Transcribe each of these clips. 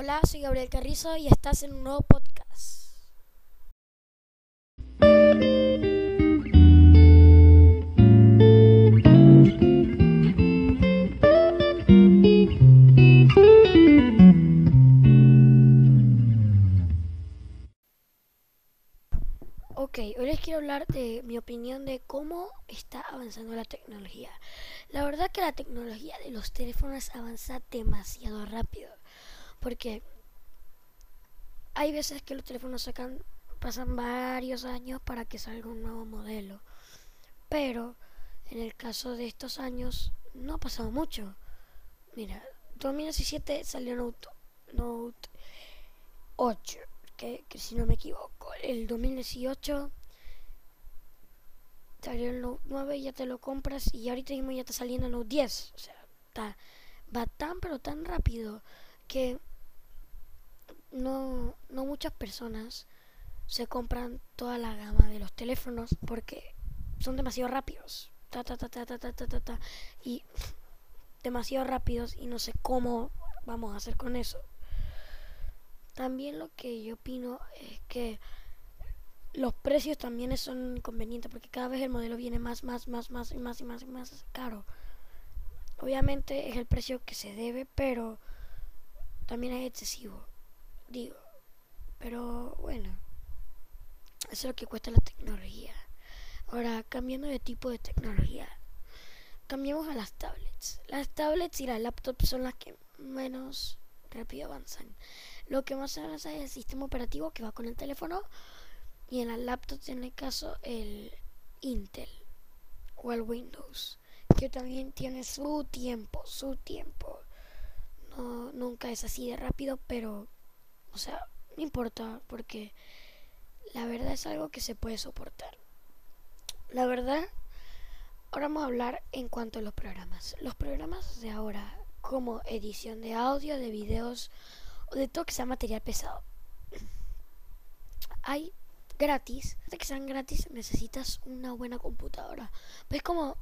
Hola, soy Gabriel Carrizo y estás en un nuevo podcast. Ok, hoy les quiero hablar de mi opinión de cómo está avanzando la tecnología. La verdad que la tecnología de los teléfonos avanza demasiado rápido. Porque hay veces que los teléfonos sacan, pasan varios años para que salga un nuevo modelo. Pero en el caso de estos años no ha pasado mucho. Mira, 2017 salió Note, Note 8, que, que si no me equivoco. El 2018 salió el Note 9 y ya te lo compras y ahorita mismo ya está saliendo Note 10. O sea, va tan pero tan rápido que no, no muchas personas se compran toda la gama de los teléfonos porque son demasiado rápidos. Ta, ta, ta, ta, ta, ta, ta, ta, y demasiado rápidos y no sé cómo vamos a hacer con eso. También lo que yo opino es que los precios también son inconvenientes porque cada vez el modelo viene más, más, más, más y más y más y más caro. Obviamente es el precio que se debe, pero también es excesivo digo. Pero bueno, eso es lo que cuesta la tecnología. Ahora, cambiando de tipo de tecnología, cambiamos a las tablets. Las tablets y las laptops son las que menos rápido avanzan. Lo que más avanza es el sistema operativo que va con el teléfono y en las laptops, en el caso, el Intel o el Windows, que también tiene su tiempo, su tiempo. No, nunca es así de rápido, pero o sea, no importa porque la verdad es algo que se puede soportar. La verdad, ahora vamos a hablar en cuanto a los programas. Los programas de ahora, como edición de audio, de videos o de todo que sea material pesado. Hay gratis. De que sean gratis necesitas una buena computadora. Pues como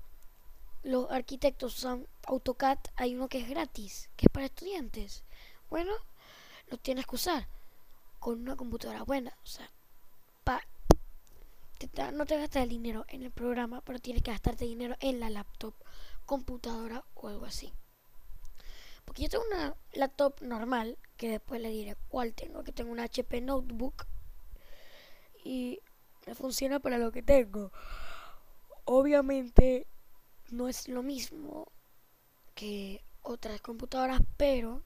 los arquitectos usan AutoCAD, hay uno que es gratis, que es para estudiantes. Bueno, lo tienes que usar con una computadora buena. O sea, pa, no te gastas el dinero en el programa, pero tienes que gastarte dinero en la laptop, computadora o algo así. Porque yo tengo una laptop normal, que después le diré cuál tengo, que tengo una HP Notebook y me funciona para lo que tengo. Obviamente no es lo mismo que otras computadoras, pero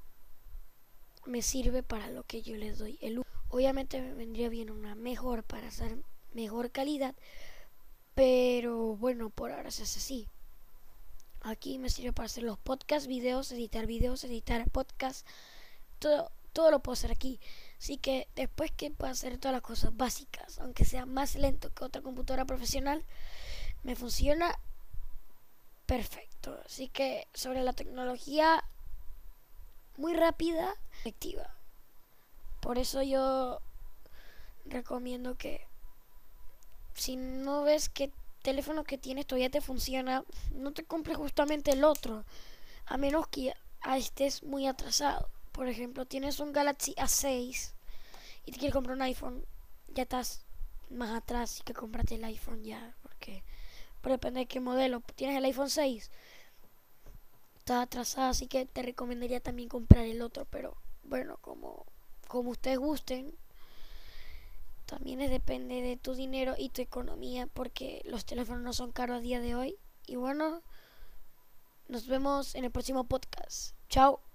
me sirve para lo que yo les doy el Obviamente me vendría bien una mejor para hacer mejor calidad, pero bueno, por ahora se hace así. Aquí me sirve para hacer los podcasts, videos, editar videos, editar podcasts, todo, todo lo puedo hacer aquí. Así que después que pueda hacer todas las cosas básicas, aunque sea más lento que otra computadora profesional, me funciona perfecto. Así que sobre la tecnología muy rápida, efectiva. Por eso yo recomiendo que si no ves que teléfono que tienes todavía te funciona, no te compres justamente el otro, a menos que estés muy atrasado. Por ejemplo, tienes un Galaxy A6 y te quieres comprar un iPhone, ya estás más atrás y que comprarte el iPhone ya, porque depende de qué modelo. Tienes el iPhone 6, está atrasado, así que te recomendaría también comprar el otro, pero bueno, como, como ustedes gusten. También depende de tu dinero y tu economía, porque los teléfonos no son caros a día de hoy. Y bueno, nos vemos en el próximo podcast. Chao.